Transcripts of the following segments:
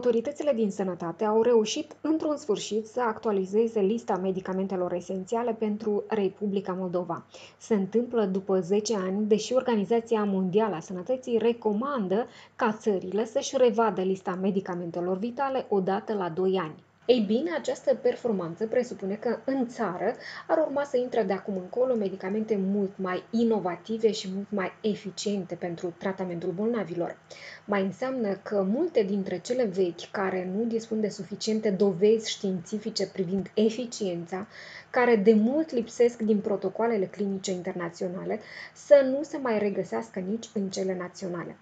Autoritățile din sănătate au reușit într-un sfârșit să actualizeze lista medicamentelor esențiale pentru Republica Moldova. Se întâmplă după 10 ani, deși Organizația Mondială a Sănătății recomandă ca țările să-și revadă lista medicamentelor vitale odată la 2 ani. Ei bine, această performanță presupune că în țară ar urma să intre de acum încolo medicamente mult mai inovative și mult mai eficiente pentru tratamentul bolnavilor. Mai înseamnă că multe dintre cele vechi care nu dispun de suficiente dovezi științifice privind eficiența, care de mult lipsesc din protocoalele clinice internaționale, să nu se mai regăsească nici în cele naționale.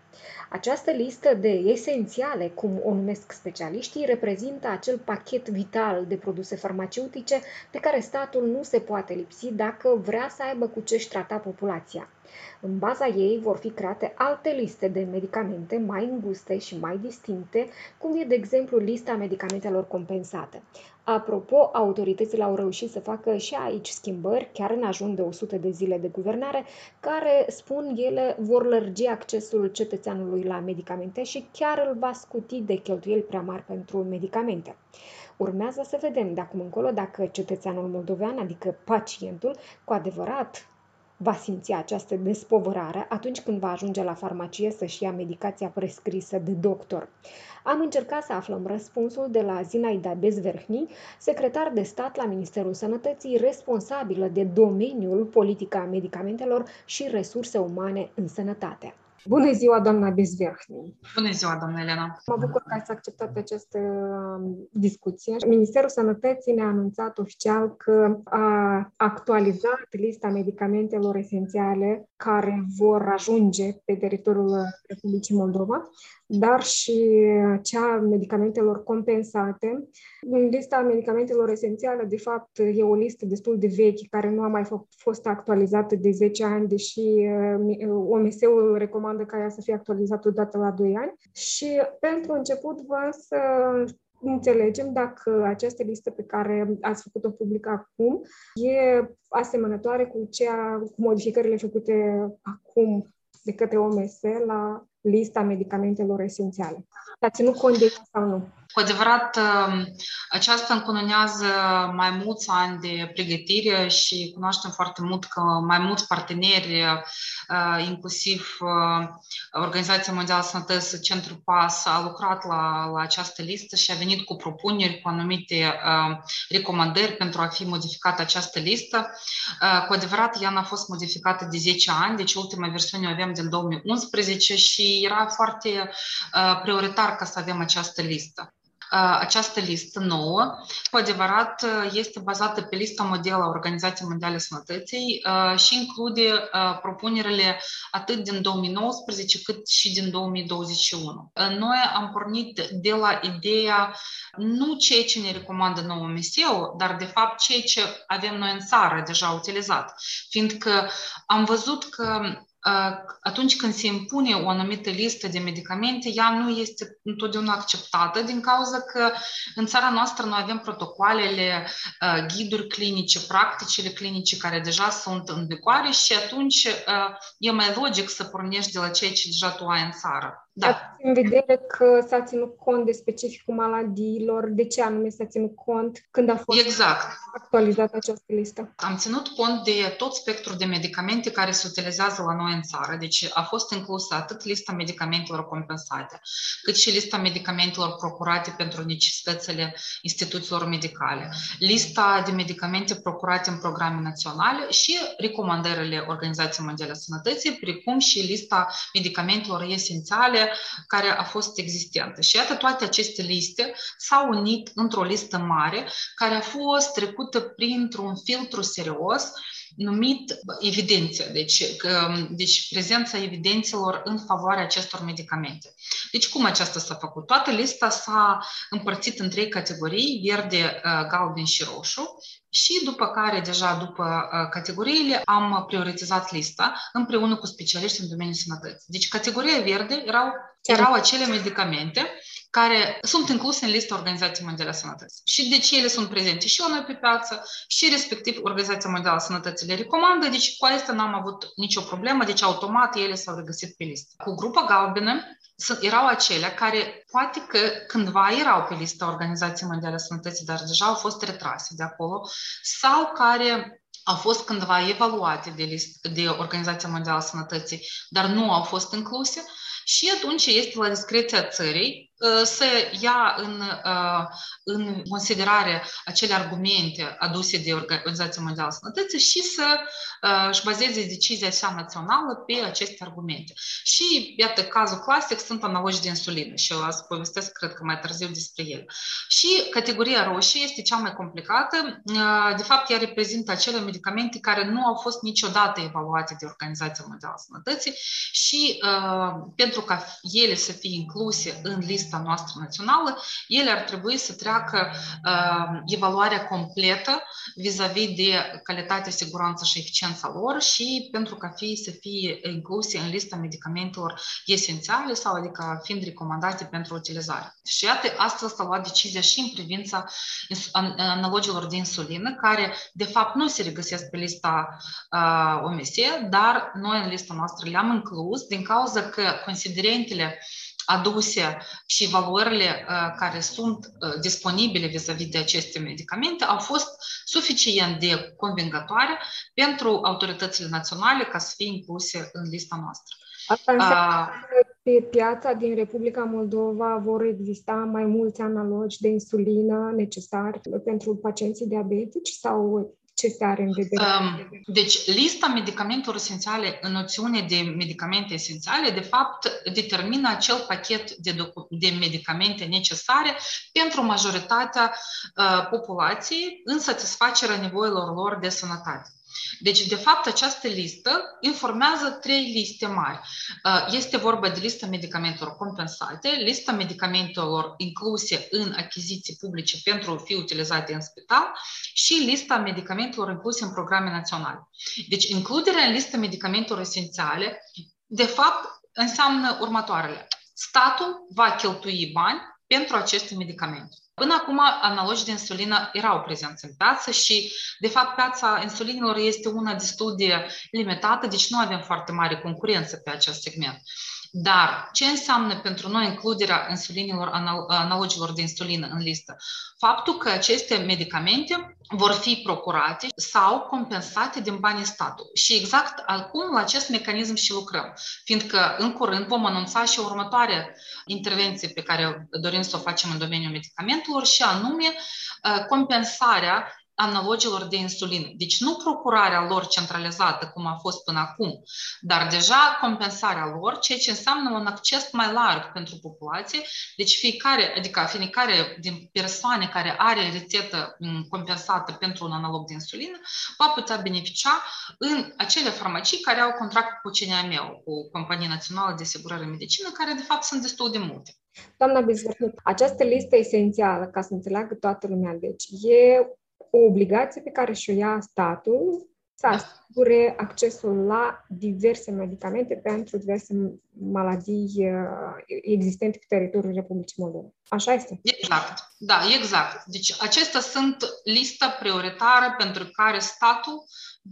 Această listă de esențiale, cum o numesc specialiștii, reprezintă acel pachet vital de produse farmaceutice de care statul nu se poate lipsi dacă vrea să aibă cu ce-și trata populația. În baza ei vor fi create alte liste de medicamente mai înguste și mai distincte, cum e de exemplu lista medicamentelor compensate. Apropo, autoritățile au reușit să facă și aici schimbări, chiar în ajun de 100 de zile de guvernare, care, spun ele, vor lărgi accesul cetățeanului la medicamente și chiar îl va scuti de cheltuieli prea mari pentru medicamente. Urmează să vedem de acum încolo dacă cetățeanul moldovean, adică pacientul, cu adevărat va simți această despovărare atunci când va ajunge la farmacie să-și ia medicația prescrisă de doctor. Am încercat să aflăm răspunsul de la Zinaida Bezverhni, secretar de stat la Ministerul Sănătății, responsabilă de domeniul politica medicamentelor și resurse umane în sănătate. Bună ziua, doamna Bezverhni! Bună ziua, doamna Elena! Mă bucur că ați acceptat această um, discuție. Ministerul Sănătății ne-a anunțat oficial că a actualizat lista medicamentelor esențiale care vor ajunge pe teritoriul Republicii Moldova dar și cea a medicamentelor compensate. În lista medicamentelor esențiale, de fapt, e o listă destul de veche, care nu a mai fost actualizată de 10 ani, deși uh, OMS-ul recomandă ca ea să fie actualizată odată la 2 ani. Și pentru început vreau să înțelegem dacă această listă pe care ați făcut-o publică acum e asemănătoare cu, cea, cu modificările făcute acum de către OMS la lista medicamentelor esențiale. A ținut cont de sau nu? Cu adevărat, um, aceasta încununează mai mulți ani de pregătire și cunoaștem foarte mult că mai mulți parteneri, uh, inclusiv uh, Organizația Mondială Sănătății, Centrul PAS, a lucrat la, la această listă și a venit cu propuneri, cu anumite uh, recomandări pentru a fi modificată această listă. Cu adevărat, ea a fost modificată de 10 ani, deci ultima versiune o avem din 2011 și era foarte prioritar ca să avem această listă această listă nouă, cu adevărat, este bazată pe lista modelă a Organizației Mondiale Sănătății și include propunerile atât din 2019 cât și din 2021. Noi am pornit de la ideea nu ceea ce ne recomandă nouă MSEU, dar de fapt ceea ce avem noi în țară deja utilizat, fiindcă am văzut că atunci când se impune o anumită listă de medicamente, ea nu este întotdeauna acceptată din cauza că în țara noastră noi avem protocoalele, ghiduri clinice, practicile clinice care deja sunt în vigoare și atunci e mai logic să pornești de la ceea ce deja tu ai în țară. Da. în vedere că s-a ținut cont de specificul maladiilor, de ce anume s-a ținut cont când a fost exact. actualizată această listă? Am ținut cont de tot spectrul de medicamente care se utilizează la noi în țară. Deci a fost inclusă atât lista medicamentelor compensate, cât și lista medicamentelor procurate pentru necesitățile instituțiilor medicale, lista de medicamente procurate în programe naționale și recomandările Organizației Mondiale a Sănătății, precum și lista medicamentelor esențiale care a fost existentă. Și iată, toate aceste liste s-au unit într-o listă mare care a fost trecută printr-un filtru serios numit evidență, deci, deci prezența evidențelor în favoarea acestor medicamente. Deci cum aceasta s-a făcut? Toată lista s-a împărțit în trei categorii, verde, galben și roșu, și după care, deja după uh, categoriile, am prioritizat lista împreună cu specialiști în domeniul sănătății. Deci, categoria verde erau, erau acele medicamente care sunt incluse în lista Organizației Mondiale a Sănătății. Și de ce ele sunt prezente și la noi pe piață și respectiv Organizația Mondială a Sănătății le recomandă, deci cu asta n-am avut nicio problemă, deci automat ele s-au regăsit pe listă. Cu grupa galbenă erau acelea care poate că cândva erau pe lista Organizației Mondiale a Sănătății, dar deja au fost retrase de acolo, sau care au fost cândva evaluate de, list, de Organizația Mondială a Sănătății, dar nu au fost incluse și atunci este la discreția țării Uh, să ia în, uh, în considerare acele argumente aduse de Organizația Mondială a Sănătății și să uh, își bazeze decizia sa națională pe aceste argumente. Și, iată, cazul clasic sunt analogii de insulină și eu o să povestesc, cred că mai târziu despre el. Și categoria roșie este cea mai complicată. De fapt, ea reprezintă acele medicamente care nu au fost niciodată evaluate de Organizația Mondială a Sănătății și pentru ca ele să fie incluse în listă lista noastră națională, ele ar trebui să treacă uh, evaluarea completă vis-a-vis de calitate, siguranță și eficiența lor și pentru ca fi să fie incluse în lista medicamentelor esențiale sau adică fiind recomandate pentru utilizare. Și iată, astăzi s-a luat decizia și în privința analogilor de insulină, care de fapt nu se regăsesc pe lista uh, OMS, dar noi în lista noastră le-am inclus din cauza că considerentele aduse și valorile uh, care sunt uh, disponibile vis-a-vis de aceste medicamente au fost suficient de convingătoare pentru autoritățile naționale ca să fie incluse în lista noastră. Asta înseamnă uh, că pe piața din Republica Moldova vor exista mai mulți analogi de insulină necesari pentru pacienții diabetici sau ce se are în vedere? Deci, lista medicamentelor esențiale în noțiune de medicamente esențiale, de fapt, determină acel pachet de, de medicamente necesare pentru majoritatea uh, populației în satisfacerea nevoilor lor de sănătate. Deci, de fapt, această listă informează trei liste mari. Uh, este vorba de lista medicamentelor compensate, lista medicamentelor incluse în achiziții publice pentru a fi utilizate în spital și lista medicamentelor incluse în programe naționale. Deci, includerea în lista medicamentelor esențiale, de fapt, înseamnă următoarele. Statul va cheltui bani pentru aceste medicamente. Până acum, analogi de insulină erau prezenți în piață și, de fapt, piața insulinilor este una destul de limitată, deci nu avem foarte mare concurență pe acest segment. Dar ce înseamnă pentru noi includerea insulinilor, analogilor de insulină în listă? Faptul că aceste medicamente vor fi procurate sau compensate din banii statului. Și exact acum la acest mecanism și lucrăm, fiindcă în curând vom anunța și următoarea intervenție pe care dorim să o facem în domeniul medicamentelor și anume uh, compensarea analogilor de insulină. Deci nu procurarea lor centralizată, cum a fost până acum, dar deja compensarea lor, ceea ce înseamnă un acces mai larg pentru populație. Deci fiecare, adică fiecare din persoane care are rețetă mm, compensată pentru un analog de insulină va putea beneficia în acele farmacii care au contract cu CNAMEU, cu Compania Națională de Asigurare Medicină, care de fapt sunt destul de multe. Doamna Bizbernic, această listă esențială, ca să înțeleagă toată lumea, deci e o obligație pe care și-o ia statul să asigure accesul la diverse medicamente pentru diverse maladii uh, existente pe teritoriul Republicii Moldova. Așa este? Exact. Da, exact. Deci acestea sunt lista prioritară pentru care statul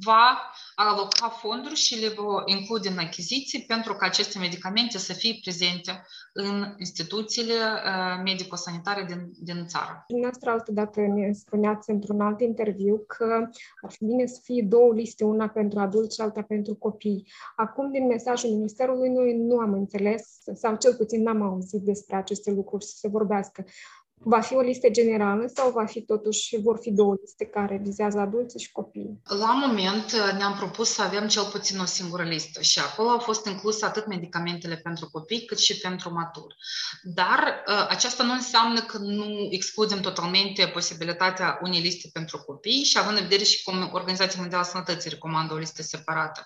va aloca fonduri și le va include în achiziții pentru ca aceste medicamente să fie prezente în instituțiile uh, medico-sanitare din, din țară. Dumneavoastră, altă dată ne spuneați într-un alt interviu că ar fi bine să fie două liste, una pentru adulți și alta pentru copii. Acum, din mesajul Ministerului, noi nu am înțeles, sau cel puțin n-am auzit despre aceste lucruri să se vorbească. Va fi o listă generală sau va fi totuși, vor fi două liste care vizează adulți și copii? La moment ne-am propus să avem cel puțin o singură listă și acolo au fost incluse atât medicamentele pentru copii cât și pentru matur. Dar ă, aceasta nu înseamnă că nu excludem totalmente posibilitatea unei liste pentru copii și având în vedere și cum Organizația Mondială a Sănătății recomandă o listă separată.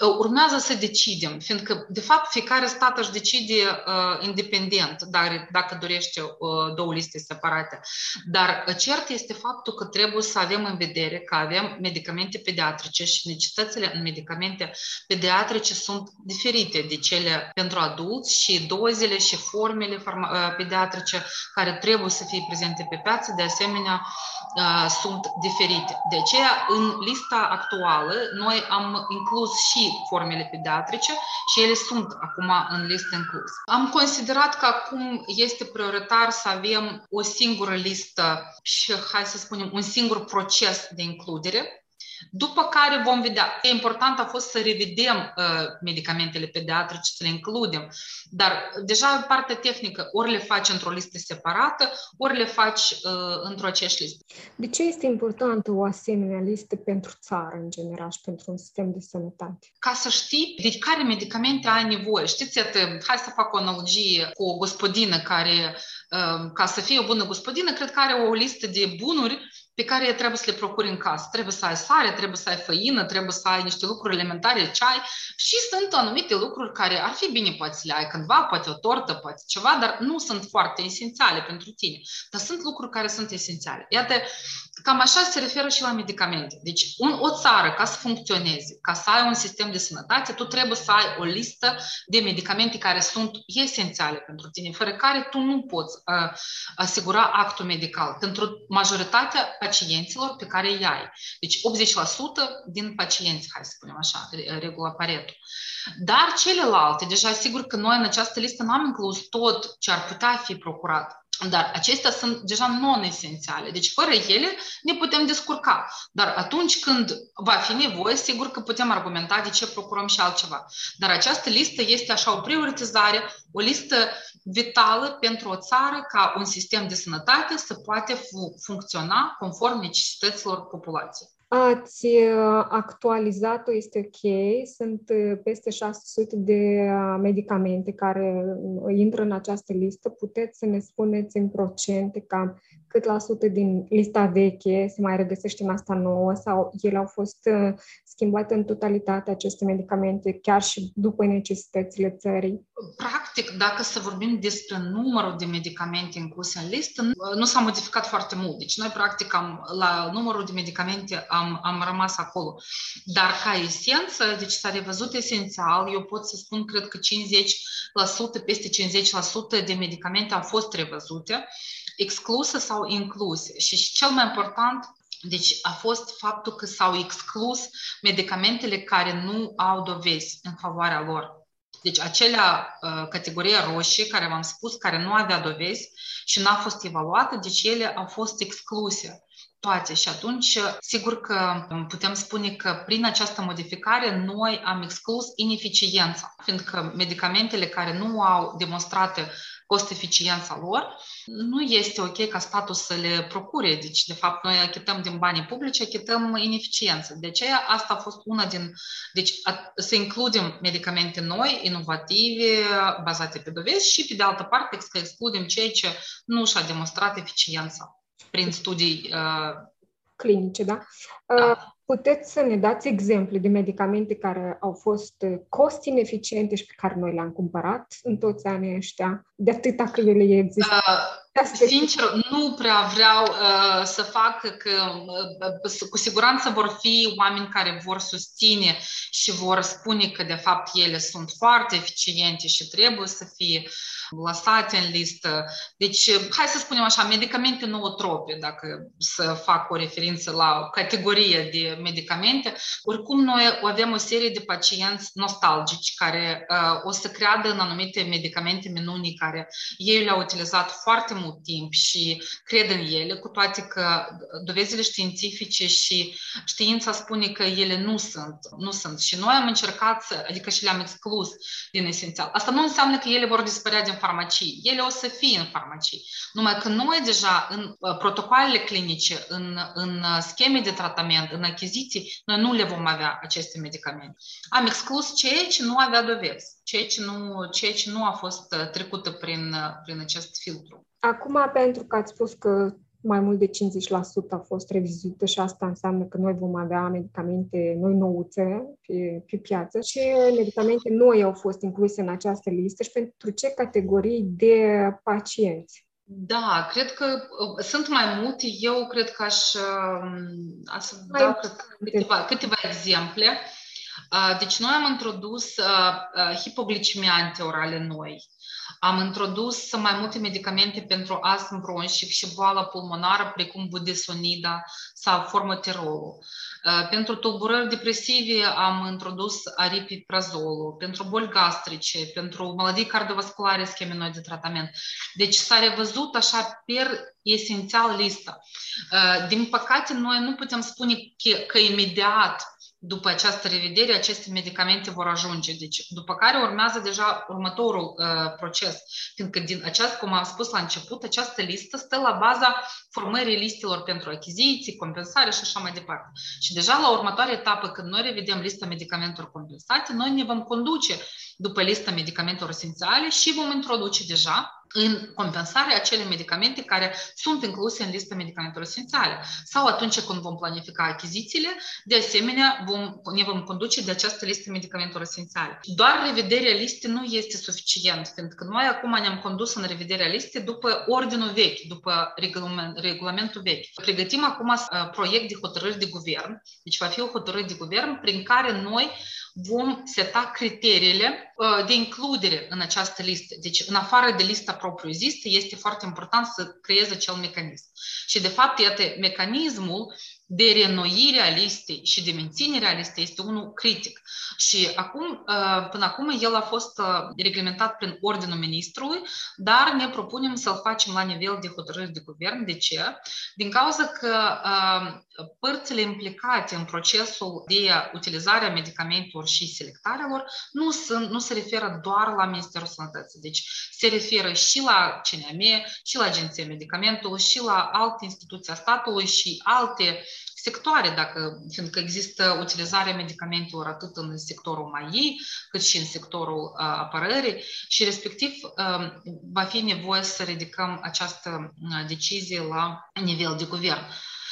Ă, urmează să decidem, fiindcă de fapt fiecare stat își decide uh, independent dar, dacă dorește uh, două liste liste separate. Dar cert este faptul că trebuie să avem în vedere că avem medicamente pediatrice și necesitățile în medicamente pediatrice sunt diferite de cele pentru adulți și dozele și formele pediatrice care trebuie să fie prezente pe piață, de asemenea, sunt diferite. De aceea, în lista actuală, noi am inclus și formele pediatrice și ele sunt acum în listă inclus. Am considerat că acum este prioritar să avem o singură listă și, hai să spunem, un singur proces de includere după care vom vedea. E important a fost să revedem uh, medicamentele pediatrice, să le includem, dar deja partea tehnică ori le faci într-o listă separată, ori le faci uh, într-o aceeași listă. De ce este importantă o asemenea listă pentru țară în general și pentru un sistem de sănătate? Ca să știi de care medicamente ai nevoie. Știți, iată, hai să fac o analogie cu o gospodină care, uh, ca să fie o bună gospodină, cred că are o listă de bunuri pe care trebuie să le procuri în casă. Trebuie să ai sare, trebuie să ai făină, trebuie să ai niște lucruri elementare, ceai și sunt anumite lucruri care ar fi bine poate să le ai cândva, poate o tortă, poate ceva, dar nu sunt foarte esențiale pentru tine. Dar sunt lucruri care sunt esențiale. Iată, cam așa se referă și la medicamente. Deci un, o țară, ca să funcționeze, ca să ai un sistem de sănătate, tu trebuie să ai o listă de medicamente care sunt esențiale pentru tine, fără care tu nu poți uh, asigura actul medical. Pentru majoritatea pacienților pe care îi ai. Deci 80% din pacienți, hai să spunem așa, regula Pareto. Dar celelalte, deja sigur că noi în această listă n-am inclus tot ce ar putea fi procurat. Dar acestea sunt deja non-esențiale. Deci fără ele ne putem descurca. Dar atunci când va fi nevoie, sigur că putem argumenta de ce procurăm și altceva. Dar această listă este așa o prioritizare, o listă vitală pentru o țară ca un sistem de sănătate să poate funcționa conform necesităților populației. Ați uh, actualizat-o, este ok. Sunt uh, peste 600 de uh, medicamente care intră în această listă. Puteți să ne spuneți în procente cam cât la sută din lista veche se mai regăsește în asta nouă sau ele au fost schimbate în totalitate aceste medicamente, chiar și după necesitățile țării? Practic, dacă să vorbim despre numărul de medicamente incluse în listă, nu s-a modificat foarte mult. Deci noi, practic, am, la numărul de medicamente am, am rămas acolo. Dar ca esență, deci s-a revăzut esențial, eu pot să spun, cred că 50%, peste 50% de medicamente au fost revăzute, excluse sau incluse. Și cel mai important, deci a fost faptul că s-au exclus medicamentele care nu au dovezi în favoarea lor. Deci acelea uh, categorie roșie, care v-am spus, care nu avea dovezi și n-a fost evaluată, deci ele au fost excluse toate. Și atunci, sigur că putem spune că prin această modificare noi am exclus ineficiența, fiindcă medicamentele care nu au demonstrate cost-eficiența lor, nu este ok ca statul să le procure. Deci, de fapt, noi achităm din banii publici, achităm ineficiență. De aceea, asta a fost una din... Deci, a, să includem medicamente noi, inovative, bazate pe dovezi și, pe de altă parte, să excludem cei ce nu și-a demonstrat eficiența prin studii uh, clinice, da? da? Uh, puteți să ne dați exemple de medicamente care au fost uh, cost ineficiente și pe care noi le-am cumpărat în toți anii ăștia, de atâta că ele există? Uh, Sincer, nu prea vreau uh, să fac că uh, cu siguranță vor fi oameni care vor susține și vor spune că de fapt ele sunt foarte eficiente și trebuie să fie lăsate în listă. Deci, hai să spunem așa, medicamente nootrope, dacă să fac o referință la o categorie de medicamente, oricum noi avem o serie de pacienți nostalgici care uh, o să creadă în anumite medicamente minuni care ei le-au utilizat foarte mult mult timp și cred în ele, cu toate că dovezile științifice și știința spune că ele nu sunt. Nu sunt. Și noi am încercat să, adică și le-am exclus din esențial. Asta nu înseamnă că ele vor dispărea din farmacii. Ele o să fie în farmacii. Numai că noi deja în uh, protocoalele clinice, în, în scheme de tratament, în achiziții, noi nu le vom avea aceste medicamente. Am exclus ceea ce nu avea dovezi, ceea ce nu, ceea ce nu a fost uh, trecută prin, uh, prin acest filtru. Acum, pentru că ați spus că mai mult de 50% a fost revizuită și asta înseamnă că noi vom avea medicamente noi nouțe pe, pe piață și medicamente noi au fost incluse în această listă și pentru ce categorii de pacienți? Da, cred că uh, sunt mai multe. Eu cred că aș, aș da cred, câteva, câteva exemple. Deci noi am introdus hipoglicemia antiorale noi. Am introdus mai multe medicamente pentru astm bronșic și boala pulmonară, precum budesonida sau formoterolul. Pentru tulburări depresive am introdus aripiprazolul, pentru boli gastrice, pentru maladii cardiovasculare scheme noi de tratament. Deci s-a revăzut așa per esențial lista. Din păcate, noi nu putem spune că, că imediat după această revedere, aceste medicamente vor ajunge. Deci, după care urmează deja următorul uh, proces, fiindcă din această, cum am spus la început, această listă stă la baza formării listelor pentru achiziții, compensare și așa mai departe. Și deja la următoarea etapă, când noi revedem lista medicamentelor compensate, noi ne vom conduce după lista medicamentelor esențiale și vom introduce deja în compensare acele medicamente care sunt incluse în lista medicamentelor esențiale. Sau atunci când vom planifica achizițiile, de asemenea vom, ne vom conduce de această listă medicamentelor esențiale. Doar revederea listei nu este suficient, pentru că noi acum ne-am condus în revederea listei după ordinul vechi, după regulament, regulamentul vechi. Pregătim acum uh, proiect de hotărâri de guvern, deci va fi o hotărâre de guvern prin care noi vom seta criteriile uh, de includere în această listă. Deci, în afară de lista propriu-zisă, este foarte important să creeze acel mecanism. Și, de fapt, iată, mecanismul de reînnoire a listei și de menținere a listei este unul critic. Și acum, uh, până acum el a fost uh, reglementat prin Ordinul Ministrului, dar ne propunem să-l facem la nivel de hotărâri de guvern. De ce? Din cauza că uh, părțile implicate în procesul de utilizare a medicamentelor și selectarea lor nu, sunt, nu se referă doar la Ministerul Sănătății. Deci se referă și la CNM, și la Agenția Medicamentului, și la alte instituții a statului și alte sectoare, dacă, fiindcă există utilizarea medicamentelor atât în sectorul MAI, cât și în sectorul uh, apărării și respectiv uh, va fi nevoie să ridicăm această uh, decizie la nivel de guvern.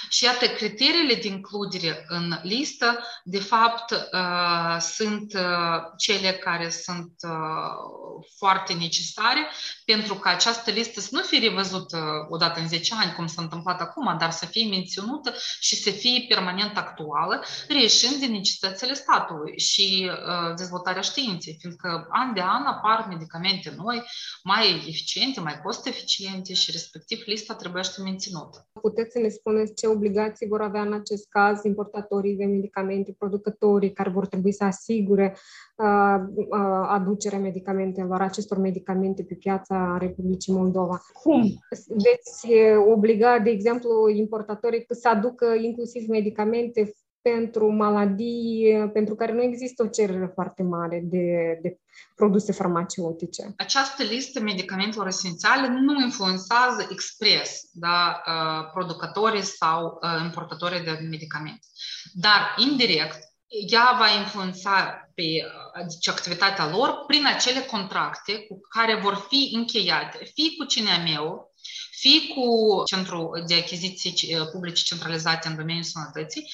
Și iată, criteriile de includere în listă, de fapt, uh, sunt uh, cele care sunt uh, foarte necesare pentru ca această listă să nu fie revăzută odată în 10 ani, cum s-a întâmplat acum, dar să fie menținută și să fie permanent actuală, reieșind din necesitățile statului și dezvoltarea științei, fiindcă an de an apar medicamente noi, mai eficiente, mai cost-eficiente și respectiv lista trebuie să menținută. Puteți să ne spuneți ce obligații vor avea în acest caz importatorii de medicamente, producătorii care vor trebui să asigure uh, uh, aducerea medicamentelor, acestor medicamente pe piața Republicii Moldova. Cum veți obliga, de exemplu, importatorii să aducă inclusiv medicamente pentru maladii pentru care nu există o cerere foarte mare de, de produse farmaceutice. Această listă medicamentelor esențiale nu influențează expres da, uh, producătorii sau uh, importatorii de medicamente. Dar, indirect, ea va influența pe deci, activitatea lor prin acele contracte cu care vor fi încheiate, fie cu CNM-ul, fie cu Centrul de Achiziții Publice Centralizate în domeniul sănătății,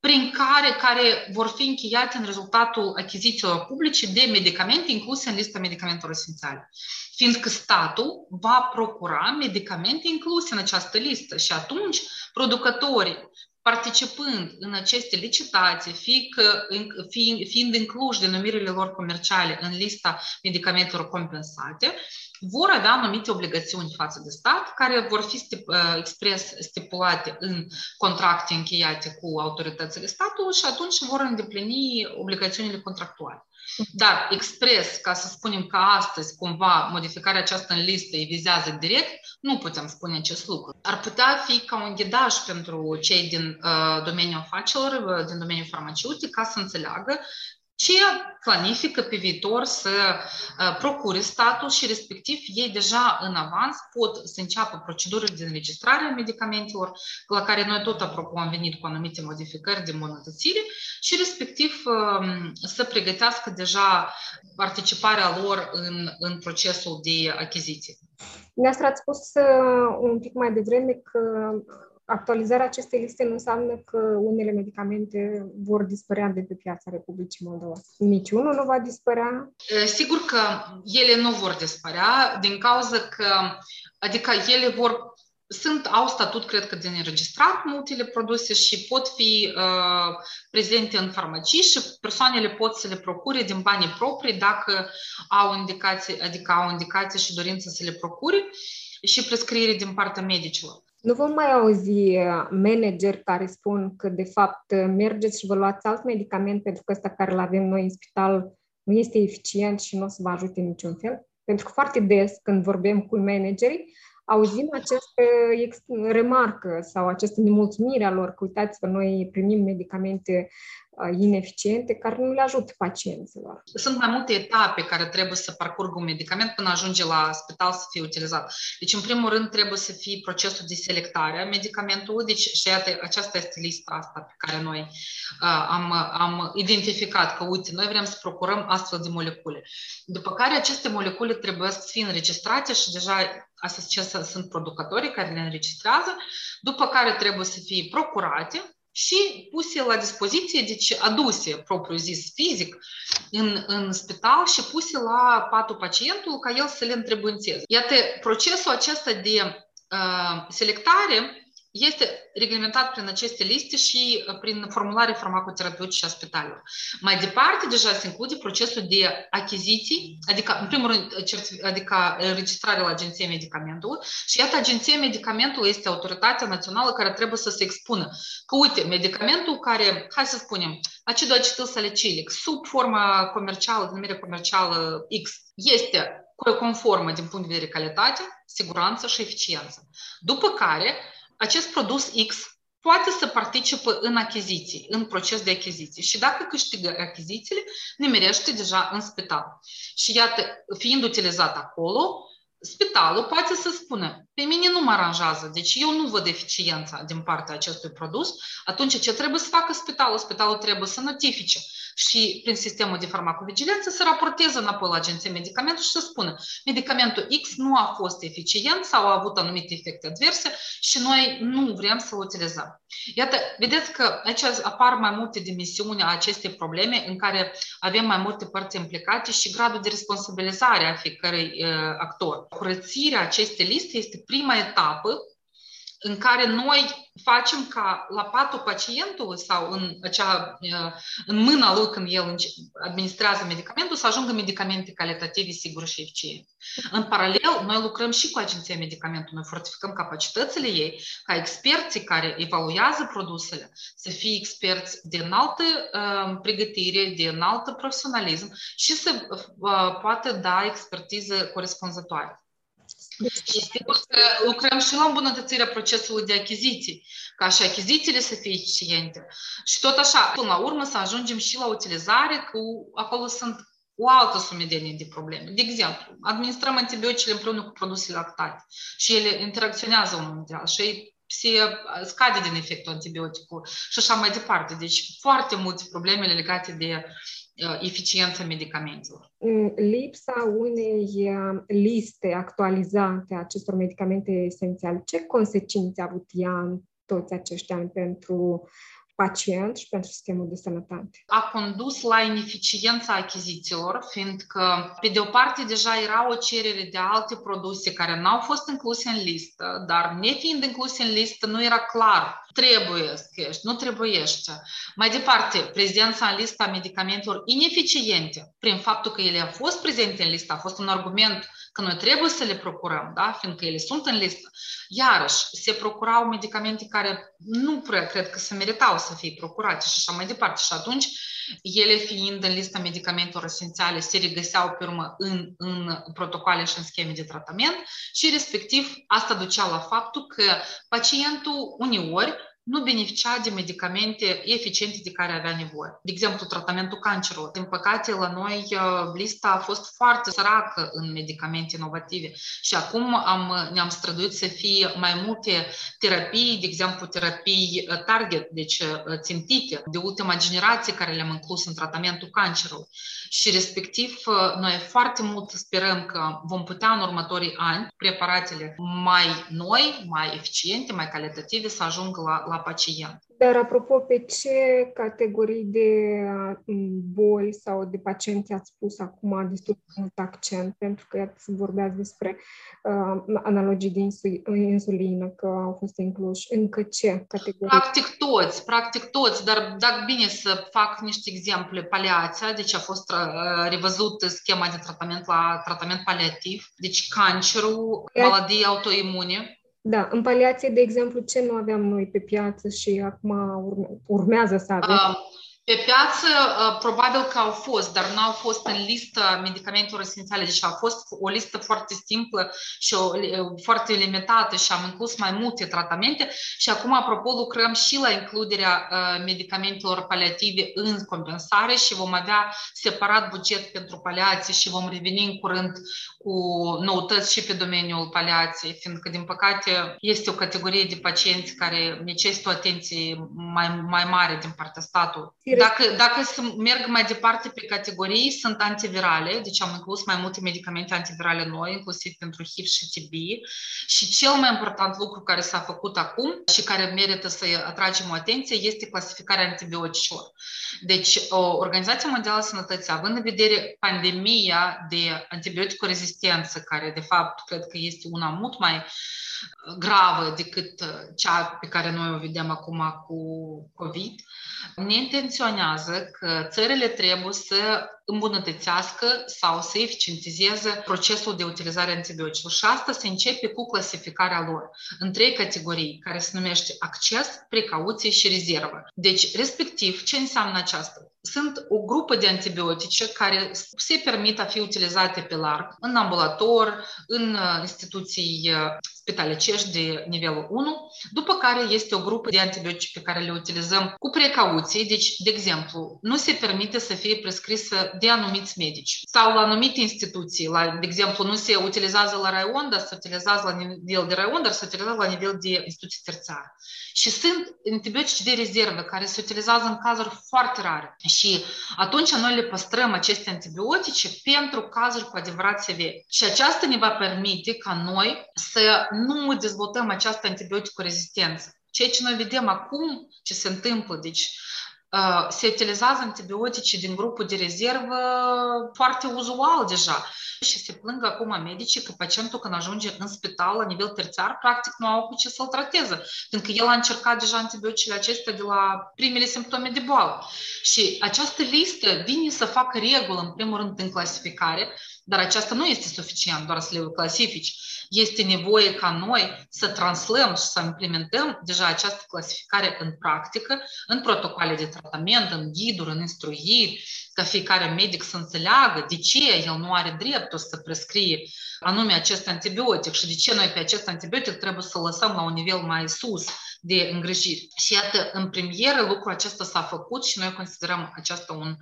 prin care, care vor fi încheiate în rezultatul achizițiilor publice de medicamente incluse în lista medicamentelor esențiale. Fiindcă statul va procura medicamente incluse în această listă și atunci producătorii participând în aceste licitații, fie că, fiind incluși denumirile lor comerciale în lista medicamentelor compensate, vor avea anumite obligațiuni față de stat, care vor fi stip, uh, expres stipulate în contracte încheiate cu autoritățile statului și atunci vor îndeplini obligațiunile contractuale. Dar expres, ca să spunem că astăzi cumva modificarea aceasta în listă îi vizează direct, nu putem spune acest lucru. Ar putea fi ca un ghidaj pentru cei din uh, domeniul afacerilor, uh, din domeniul farmaceutic, ca să înțeleagă ce planifică pe viitor să uh, procure statul și respectiv ei deja în avans pot să înceapă procedurile de înregistrare a medicamentelor, la care noi tot apropo am venit cu anumite modificări de îmbunătățire și respectiv um, să pregătească deja participarea lor în, în procesul de achiziție. Ne-ați spus uh, un pic mai devreme că actualizarea acestei liste nu înseamnă că unele medicamente vor dispărea de pe piața Republicii Moldova. Niciunul nu va dispărea? Sigur că ele nu vor dispărea din cauza că, adică ele vor sunt, au statut, cred că, de înregistrat multele produse și pot fi uh, prezente în farmacii și persoanele pot să le procure din banii proprii dacă au indicații, adică au indicații și dorință să le procure și prescriere din partea medicilor. Nu vom mai auzi manageri care spun că, de fapt, mergeți și vă luați alt medicament pentru că ăsta care îl avem noi în spital nu este eficient și nu o să vă ajute niciun fel? Pentru că foarte des, când vorbim cu managerii, auzim această remarcă sau această nemulțumire a lor că, uitați-vă, noi primim medicamente ineficiente care nu le ajută pacienților. Sunt mai multe etape care trebuie să parcurgă un medicament până ajunge la spital să fie utilizat. Deci, în primul rând, trebuie să fie procesul de selectare a medicamentului. Deci, și iată, aceasta este lista asta pe care noi uh, am, am identificat că, uite, noi vrem să procurăm astfel de molecule. După care aceste molecule trebuie să fie înregistrate și deja astea sunt producătorii care le înregistrează, după care trebuie să fie procurate și puse la dispoziție, deci aduse, propriu zis, fizic, în, în spital și puse la patul pacientului ca el să le întrebuințeze. Iată, procesul acesta de uh, selectare este reglementat prin aceste liste și prin formulare farmacoterapeutice a spitalelor. Mai departe, deja se include procesul de achiziții, adică, în primul rând, adică registrarea la Agenția Medicamentului și iată, Agenția Medicamentului este autoritatea națională care trebuie să se expună că, uite, medicamentul care, hai să spunem, acidul acetil salicilic, sub forma comercială, denumire comercială X, este conformă din punct de vedere calitate, siguranță și eficiență. După care, acest produs X poate să participe în achiziții, în proces de achiziții. Și dacă câștigă achizițiile, nimerește deja în spital. Și iată, fiind utilizat acolo, spitalul poate să spună, pe mine nu mă aranjează, deci eu nu văd eficiența din partea acestui produs, atunci ce trebuie să facă spitalul? Spitalul trebuie să notifice și prin sistemul de farmacovigilență să raporteze înapoi la Agenția Medicamentul și să spună medicamentul X nu a fost eficient sau a avut anumite efecte adverse și noi nu vrem să-l utilizăm. Iată, vedeți că aici apar mai multe dimensiuni a acestei probleme în care avem mai multe părți implicate și gradul de responsabilizare a fiecărui uh, actor. Curățirea acestei liste este prima etapă în care noi facem ca la patul pacientului sau în, acea, în mâna lui când el administrează medicamentul să ajungă medicamente calitative, sigure și eficiente. În paralel, noi lucrăm și cu Agenția Medicamentului, noi fortificăm capacitățile ei ca experții care evaluează produsele să fie experți de înaltă uh, pregătire, de înaltă profesionalism și să uh, poată da expertiză corespunzătoare. Și sigur că lucrăm și la îmbunătățirea procesului de achiziții, ca și achizițiile să fie eficiente. Și tot așa, până la urmă să ajungem și la utilizare, că acolo sunt o altă sumedenie de probleme. De exemplu, administrăm antibioticele împreună cu produsele lactate și ele interacționează unul între ele și se scade din efectul antibioticului și așa mai departe. Deci foarte multe probleme legate de eficiența medicamentelor. Lipsa unei liste actualizate a acestor medicamente esențiale, ce consecințe a avut ea în toți acești ani pentru pacient și pentru sistemul de sănătate. A condus la ineficiența achizițiilor, fiindcă, pe de o parte, deja era o cerere de alte produse care n-au fost incluse în listă, dar nefiind incluse în listă, nu era clar trebuie să ești, nu trebuiește. Mai departe, prezența în lista medicamentelor ineficiente, prin faptul că ele au fost prezente în listă, a fost un argument că noi trebuie să le procurăm, da? fiindcă ele sunt în listă. Iarăși, se procurau medicamente care nu prea cred că se meritau să fie procurate și așa mai departe. Și atunci, ele fiind în lista medicamentelor esențiale, se regăseau pe urmă în, în protocoale și în scheme de tratament și respectiv asta ducea la faptul că pacientul uneori nu beneficia de medicamente eficiente de care avea nevoie. De exemplu, tratamentul cancerului. Din păcate, la noi lista a fost foarte săracă în medicamente inovative și acum am, ne-am străduit să fie mai multe terapii, de exemplu, terapii target, deci țintite, de ultima generație care le-am inclus în tratamentul cancerului. Și respectiv, noi foarte mult sperăm că vom putea în următorii ani preparatele mai noi, mai eficiente, mai calitative să ajungă la, la pacient. Dar apropo, pe ce categorii de boli sau de pacienți ați pus acum destul de mult accent? Pentru că iată, vorbeați despre uh, analogii de insulină, că au fost incluși. Încă ce categorii? Practic toți, practic toți, dar dacă bine să fac niște exemple, paliația, deci a fost uh, revăzut schema de tratament la tratament paliativ, deci cancerul, maladii autoimune, da, în paliație, de exemplu, ce nu aveam noi pe piață și acum urmează să avem? Uh, pe piață, uh, probabil că au fost, dar nu au fost în lista medicamentelor esențiale. Deci a fost o listă foarte simplă și o, foarte limitată și am inclus mai multe tratamente și acum, apropo, lucrăm și la includerea uh, medicamentelor paliative în compensare și vom avea separat buget pentru paliație și vom reveni în curând cu noutăți și pe domeniul paliației, fiindcă, din păcate, este o categorie de pacienți care necesită o atenție mai, mai mare din partea statului. Dacă, dacă să merg mai departe pe categorii, sunt antivirale, deci am inclus mai multe medicamente antivirale noi, inclusiv pentru HIV și TB. Și cel mai important lucru care s-a făcut acum și care merită să atragem o atenție este clasificarea antibioticelor. Deci, Organizația Mondială a Sănătății, având în vedere pandemia de antibiotico-rezistență, care de fapt cred că este una mult mai gravă decât cea pe care noi o vedem acum cu COVID, ne intenționează că țările trebuie să îmbunătățească sau să eficientizeze procesul de utilizare a antibioticelor. Și asta se începe cu clasificarea lor în trei categorii, care se numește acces, precauție și rezervă. Deci, respectiv, ce înseamnă aceasta? Sunt o grupă de antibiotice care se permit a fi utilizate pe larg în ambulator, în uh, instituții uh, spitalicești de nivelul 1, după care este o grupă de antibiotice pe care le utilizăm cu precauție. Deci, de exemplu, nu se permite să fie prescrisă de anumiți medici sau la anumite instituții. La, de exemplu, nu se utilizează la raion, dar se utilizează la nivel de raion, dar se utilizează la nivel de instituții terțiare. Și sunt antibiotice de rezervă care se utilizează în cazuri foarte rare. Și atunci noi le păstrăm aceste antibiotice pentru cazuri cu adevărat severe. Și aceasta ne va permite ca noi să nu dezvoltăm această antibiotică rezistență. Ceea ce noi vedem acum, ce se întâmplă, deci se utilizează antibiotice din grupul de rezervă foarte uzual deja. Și se plâng acum medicii că pacientul când ajunge în spital la nivel terțiar, practic nu au cu ce să-l trateze, pentru că el a încercat deja antibioticele acestea de la primele simptome de boală. Și această listă vine să facă regulă, în primul rând, în clasificare, dar aceasta nu este suficient doar să le clasifici. Este nevoie ca noi să translăm și să implementăm deja această clasificare în practică, în protocoale de tratament, în ghiduri, în instruiri, ca fiecare medic să înțeleagă de ce el nu are dreptul să prescrie anume acest antibiotic și de ce noi pe acest antibiotic trebuie să lăsăm la un nivel mai sus de îngrijiri. Și iată, în premieră lucrul acesta s-a făcut și noi considerăm acesta un,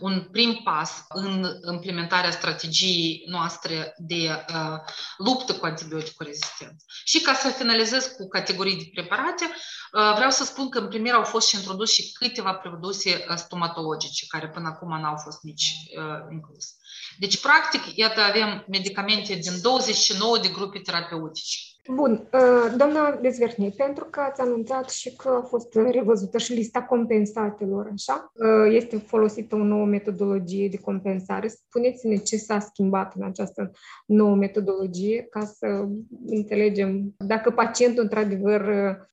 un prim pas în implementarea strategiei noastre de uh, luptă cu antibioticul rezistent. Și ca să finalizez cu categorii de preparate, uh, vreau să spun că în premieră au fost și introdus și câteva produse uh, stomatologice, care până acum n-au fost nici uh, incluse. Deci, practic, iată, avem medicamente din 29 de grupe terapeutice. Bun, uh, doamna Dezvernie, pentru că ați anunțat și că a fost revăzută și lista compensatelor, așa? Uh, este folosită o nouă metodologie de compensare. Spuneți-ne ce s-a schimbat în această nouă metodologie ca să înțelegem dacă pacientul într-adevăr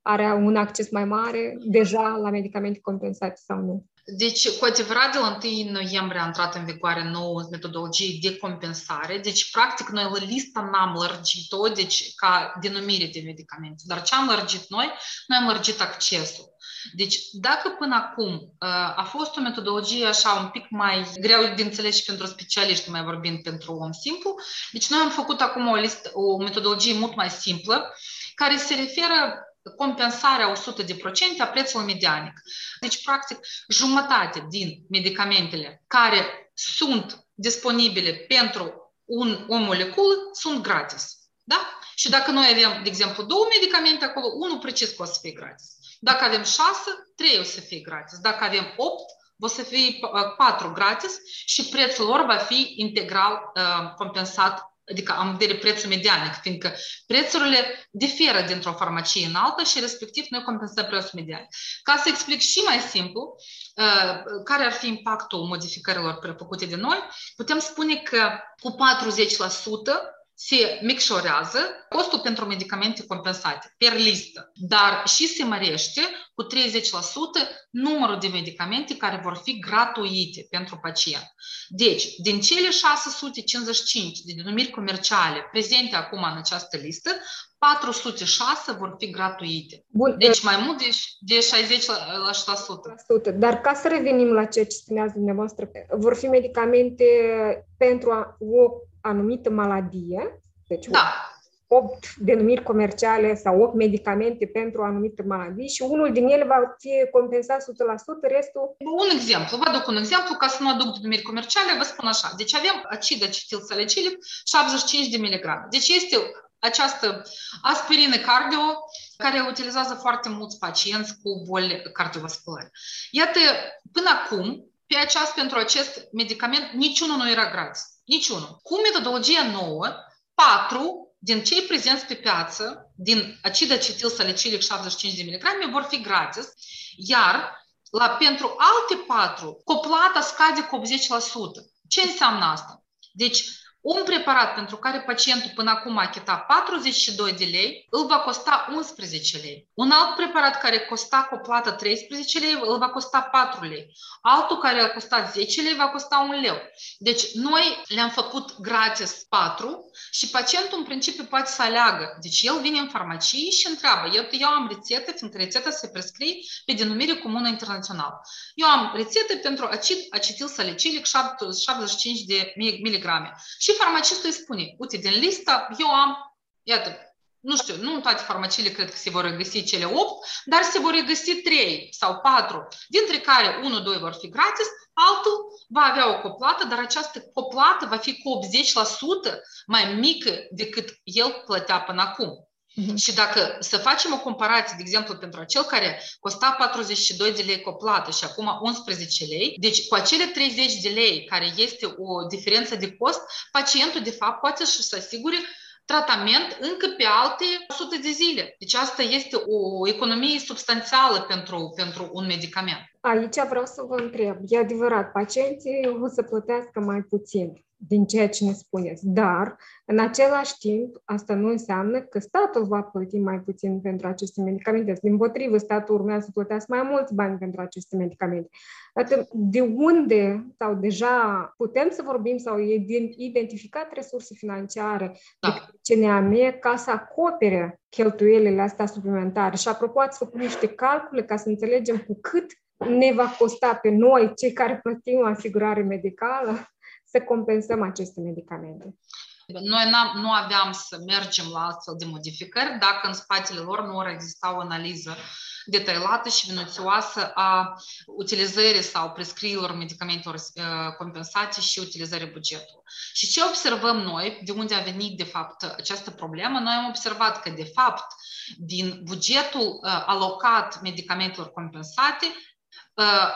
are un acces mai mare deja la medicamente compensate sau nu. Deci, cu adevărat, de la 1 noiembrie a intrat în vigoare nouă metodologie de compensare. Deci, practic, noi la lista n-am lărgit-o, deci, ca denumire de medicamente. Dar ce am lărgit noi? Noi am lărgit accesul. Deci, dacă până acum uh, a fost o metodologie așa un pic mai greu de înțeles și pentru specialiști, mai vorbind pentru om simplu, deci noi am făcut acum o, listă, o metodologie mult mai simplă, care se referă compensarea 100% a prețului medianic. Deci, practic, jumătate din medicamentele care sunt disponibile pentru un, o moleculă sunt gratis. Da? Și dacă noi avem, de exemplu, două medicamente acolo, unul precis o să fie gratis. Dacă avem șase, trei o să fie gratis. Dacă avem opt, o să fie patru gratis și prețul lor va fi integral uh, compensat adică am vedere prețul medianic, fiindcă prețurile diferă dintr-o farmacie în alta și respectiv noi compensăm prețul medianic. Ca să explic și mai simplu uh, care ar fi impactul modificărilor făcute de noi, putem spune că cu 40% se micșorează costul pentru medicamente compensate per listă, dar și se mărește cu 30% numărul de medicamente care vor fi gratuite pentru pacient. Deci, din cele 655 de denumiri comerciale prezente acum în această listă, 406 vor fi gratuite. Bun. Deci mai mult de, de 60%. Dar ca să revenim la ceea ce spuneați dumneavoastră, vor fi medicamente pentru o anumită maladie, deci da. 8 denumiri comerciale sau 8 medicamente pentru o anumită maladie și unul din ele va fi compensat 100%, restul... Un exemplu, vă aduc un exemplu, ca să nu aduc denumiri comerciale, vă spun așa. Deci avem acid acetilsalicilic 75 de miligrame. Deci este această aspirină cardio care utilizează foarte mulți pacienți cu boli cardiovasculare. Iată, până acum, pe aceast, pentru acest medicament, niciunul nu era gratis. Niciunul. Cu metodologia nouă, patru din cei prezenți pe piață, din acid acetil salicilic 75 de mg, vor fi gratis, iar la, pentru alte patru, coplata scade cu 80%. Ce înseamnă asta? Deci, un preparat pentru care pacientul până acum a achitat 42 de lei, îl va costa 11 lei. Un alt preparat care costa cu o plată 13 lei, îl va costa 4 lei. Altul care a costat 10 lei va costa 1 leu. Deci noi le-am făcut gratis 4 și pacientul în principiu poate să aleagă. Deci el vine în farmacie și întreabă, eu, eu am rețetă, fiindcă rețeta se prescrie pe denumire comună internațională. Eu am rețetă pentru acid acetil salicilic 75 de miligrame. Și farmacistul îi spune, uite, din lista eu am, iată, nu știu, nu în toate farmaciile cred că se vor regăsi cele 8, dar se vor regăsi 3 sau 4, dintre care 1-2 vor fi gratis, altul va avea o coplată, dar această coplată va fi cu 80% mai mică decât el plătea până acum. Uh-huh. Și dacă să facem o comparație, de exemplu, pentru acel care costa 42 de lei cu plată și acum 11 lei, deci cu acele 30 de lei care este o diferență de cost, pacientul de fapt poate să-și asigure tratament încă pe alte 100 de zile. Deci asta este o economie substanțială pentru, pentru un medicament. Aici vreau să vă întreb, e adevărat, pacienții o să plătească mai puțin din ceea ce ne spuneți. Dar, în același timp, asta nu înseamnă că statul va plăti mai puțin pentru aceste medicamente. Din potrivă, statul urmează să plătească mai mulți bani pentru aceste medicamente. Atât de unde sau deja putem să vorbim sau e identificat resurse financiare da. de CNAM ca să acopere cheltuielile astea suplimentare. Și apropo, ați făcut niște calcule ca să înțelegem cu cât ne va costa pe noi, cei care plătim asigurare medicală, să compensăm aceste medicamente. Noi nu aveam să mergem la astfel de modificări dacă în spatele lor nu ar exista o analiză detaliată și minuțioasă a utilizării sau prescrierilor medicamentelor compensate și utilizării bugetului. Și ce observăm noi, de unde a venit de fapt această problemă, noi am observat că de fapt din bugetul alocat medicamentelor compensate,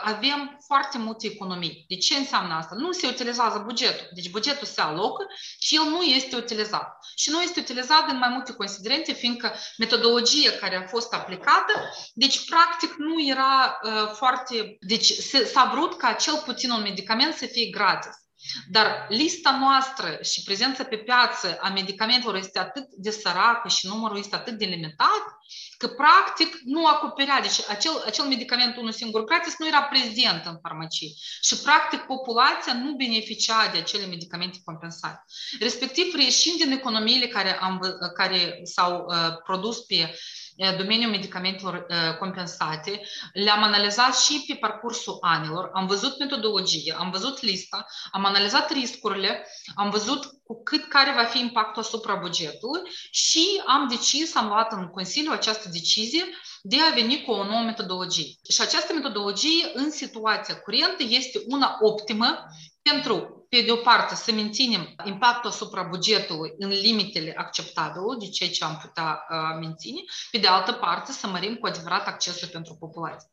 avem foarte multe economii. De ce înseamnă asta? Nu se utilizează bugetul. Deci bugetul se alocă și el nu este utilizat. Și nu este utilizat în mai multe considerente, fiindcă metodologia care a fost aplicată, deci practic nu era uh, foarte... Deci s-a vrut ca cel puțin un medicament să fie gratis. Dar lista noastră și prezența pe piață a medicamentelor este atât de săracă și numărul este atât de limitat, că practic nu acoperea. Deci acel, acel medicament unul singur gratis nu era prezent în farmacie. Și practic populația nu beneficia de acele medicamente compensate. Respectiv, reieșind din economiile care, am, care s-au uh, produs pe domeniul medicamentelor compensate, le-am analizat și pe parcursul anilor, am văzut metodologie, am văzut lista, am analizat riscurile, am văzut cu cât care va fi impactul asupra bugetului și am decis, am luat în Consiliu această decizie de a veni cu o nouă metodologie. Și această metodologie, în situația curentă, este una optimă pentru, pe de o parte, să menținem impactul asupra bugetului în limitele acceptabile, de ceea ce am putea uh, menține, pe de altă parte, să mărim cu adevărat accesul pentru populație.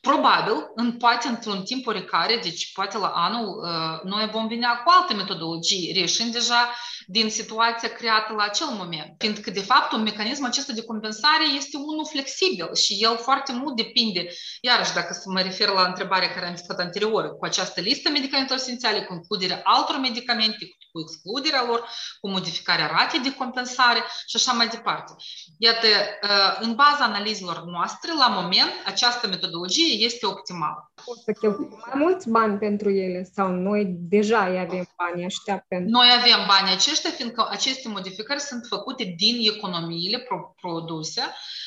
Probabil, în poate într-un timp oricare, deci poate la anul, uh, noi vom veni cu alte metodologii, reieșind deja din situația creată la acel moment. Pentru că, de fapt, un mecanism acesta de compensare este unul flexibil și el foarte mult depinde, iarăși dacă să mă refer la întrebarea care am discutat anterior, cu această listă medicamentelor esențiale, cu includerea altor medicamente, cu excluderea lor, cu modificarea ratei de compensare și așa mai departe. Iată, uh, în baza analizelor noastre, la moment, această metodologie este optimală. O să cheltuim mai mulți bani pentru ele sau noi deja avem bani ăștia pentru... Noi avem bani aceștia, fiindcă aceste modificări sunt făcute din economiile produse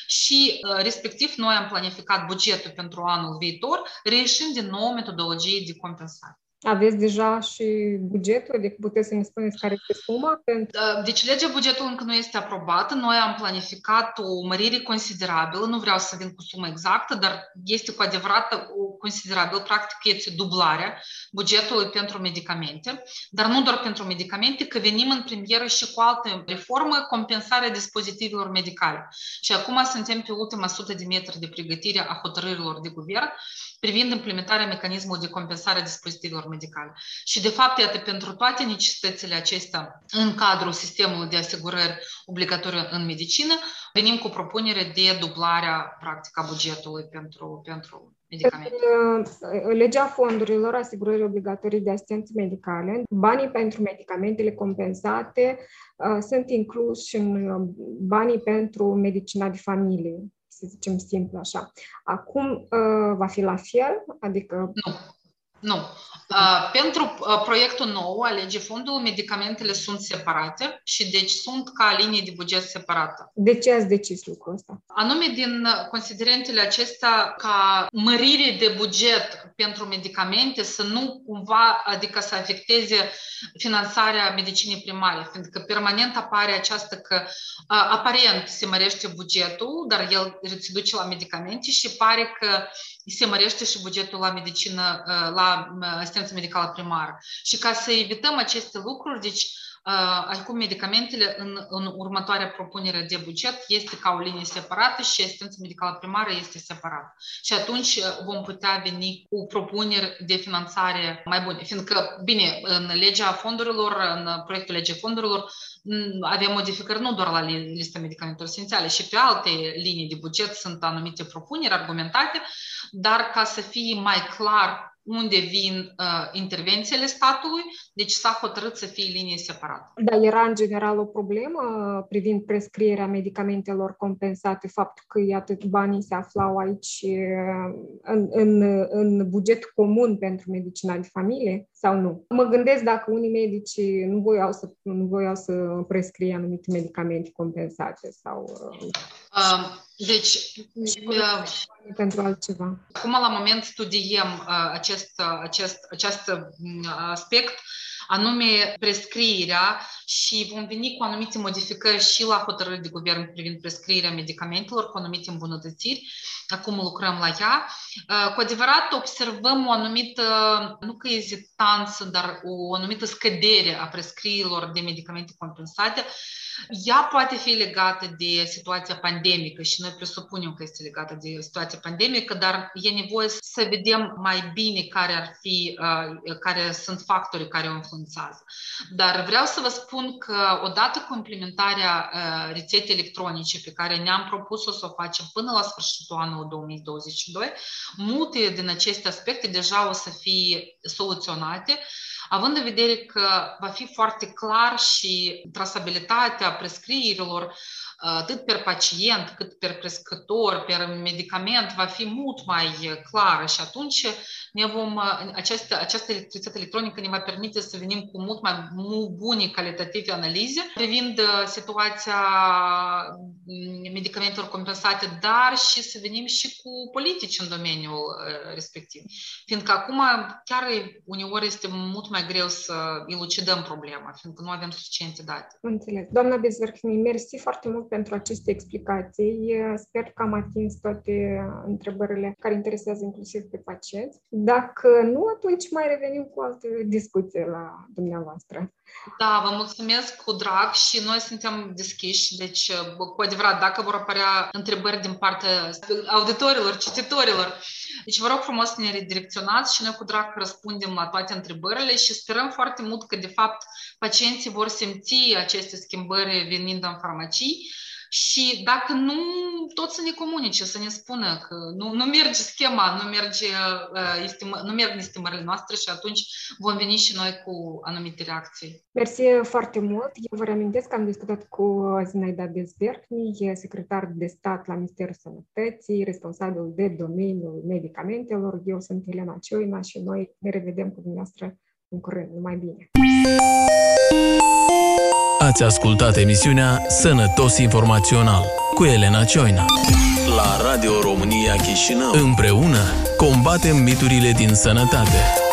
și uh, respectiv noi am planificat bugetul pentru anul viitor, reieșind din nou metodologie de compensare. Aveți deja și bugetul? Adică puteți să ne spuneți care este suma? Pentru... Da, deci legea bugetul încă nu este aprobată. Noi am planificat o mărire considerabilă. Nu vreau să vin cu sumă exactă, dar este cu adevărat o considerabil. Practic este dublarea bugetului pentru medicamente. Dar nu doar pentru medicamente, că venim în premieră și cu alte reformă, compensarea dispozitivelor medicale. Și acum suntem pe ultima sută de metri de pregătire a hotărârilor de guvern privind implementarea mecanismului de compensare a dispozitivelor medicale. Și, de fapt, iată, pentru toate necesitățile acestea în cadrul sistemului de asigurări obligatoriu în medicină, venim cu propunere de dublarea, practic, a bugetului pentru, pentru medicamente. Uh, legea fondurilor asigurării obligatorii de asistență medicale, banii pentru medicamentele compensate uh, sunt incluși în uh, banii pentru medicina de familie să zicem simplu așa. Acum uh, va fi la fel? Adică... Nu. Nu. Uh, pentru uh, proiectul nou al legii fondului, medicamentele sunt separate și deci sunt ca linii de buget separată. De ce ați decis lucrul ăsta? Anume din considerentele acestea ca mărire de buget pentru medicamente să nu cumva, adică să afecteze finanțarea medicinii primare, pentru că permanent apare această că uh, aparent se mărește bugetul, dar el se duce la medicamente și pare că se mărește și bugetul la medicină, la asistență medicală primară. Și ca să evităm aceste lucruri, deci acum medicamentele în, în următoarea propunere de buget este ca o linie separată și asistența medicală primară este separată. Și atunci vom putea veni cu propuneri de finanțare mai bune. Fiindcă, bine, în legea fondurilor, în proiectul legea fondurilor, avem modificări nu doar la lista medicamentelor esențiale, și pe alte linii de buget sunt anumite propuneri argumentate, dar ca să fie mai clar unde vin uh, intervențiile statului, deci s-a hotărât să fie linie separată. Da, era în general o problemă privind prescrierea medicamentelor compensate, faptul că, iată, banii se aflau aici în, în, în buget comun pentru medicina de familie sau nu? Mă gândesc dacă unii medici nu voiau să, nu voiau să prescrie anumite medicamente compensate sau... Uh, deci, uh, pentru altceva. Acum, la moment, studiem uh, acest, uh, acest, acest aspect, anume prescrierea și vom veni cu anumite modificări și la hotărâri de guvern privind prescrierea medicamentelor, cu anumite îmbunătățiri. Acum lucrăm la ea. Cu adevărat observăm o anumită, nu că ezitanță, dar o anumită scădere a prescrierilor de medicamente compensate ea poate fi legată de situația pandemică și noi presupunem că este legată de situația pandemică, dar e nevoie să vedem mai bine care ar fi, uh, care sunt factorii care o influențează. Dar vreau să vă spun că odată cu implementarea uh, rețetei electronice pe care ne-am propus-o să o facem până la sfârșitul anului 2022, multe din aceste aspecte deja o să fie soluționate având în vedere că va fi foarte clar și trasabilitatea prescrierilor atât per pacient cât per prescriptor, per medicament, va fi mult mai clară și atunci ne vom, această, această rețetă electronică ne va permite să venim cu mult mai bune calitative analize privind situația medicamentelor compensate, dar și să venim și cu politici în domeniul respectiv. Fiindcă acum chiar uneori este mult mai greu să elucidăm problema, fiindcă nu avem suficiente date. Înțeles. Doamna Bezverhni, mersi foarte mult pentru aceste explicații. Sper că am atins toate întrebările care interesează inclusiv pe pacienți. Dacă nu, atunci mai revenim cu alte discuții la dumneavoastră. Da, vă mulțumesc cu drag și noi suntem deschiși, deci cu adevărat, dacă vor apărea întrebări din partea auditorilor, cititorilor, deci vă rog frumos să ne redirecționați și noi cu drag răspundem la toate întrebările și sperăm foarte mult că de fapt pacienții vor simți aceste schimbări venind în farmacii și dacă nu, tot să ne comunice, să ne spună că nu, nu merge schema, nu, merge, uh, nu merg estimările noastre și atunci vom veni și noi cu anumite reacții. Mersi foarte mult. Eu vă reamintesc că am discutat cu Zinaida Bezberhni, secretar de stat la Ministerul Sănătății, responsabil de domeniul medicamentelor. Eu sunt Elena Cioina și noi ne revedem cu dumneavoastră în curând. Numai bine! Ați ascultat emisiunea Sănătos Informațional cu Elena Cioina. La Radio România Chișinău. Împreună combatem miturile din sănătate.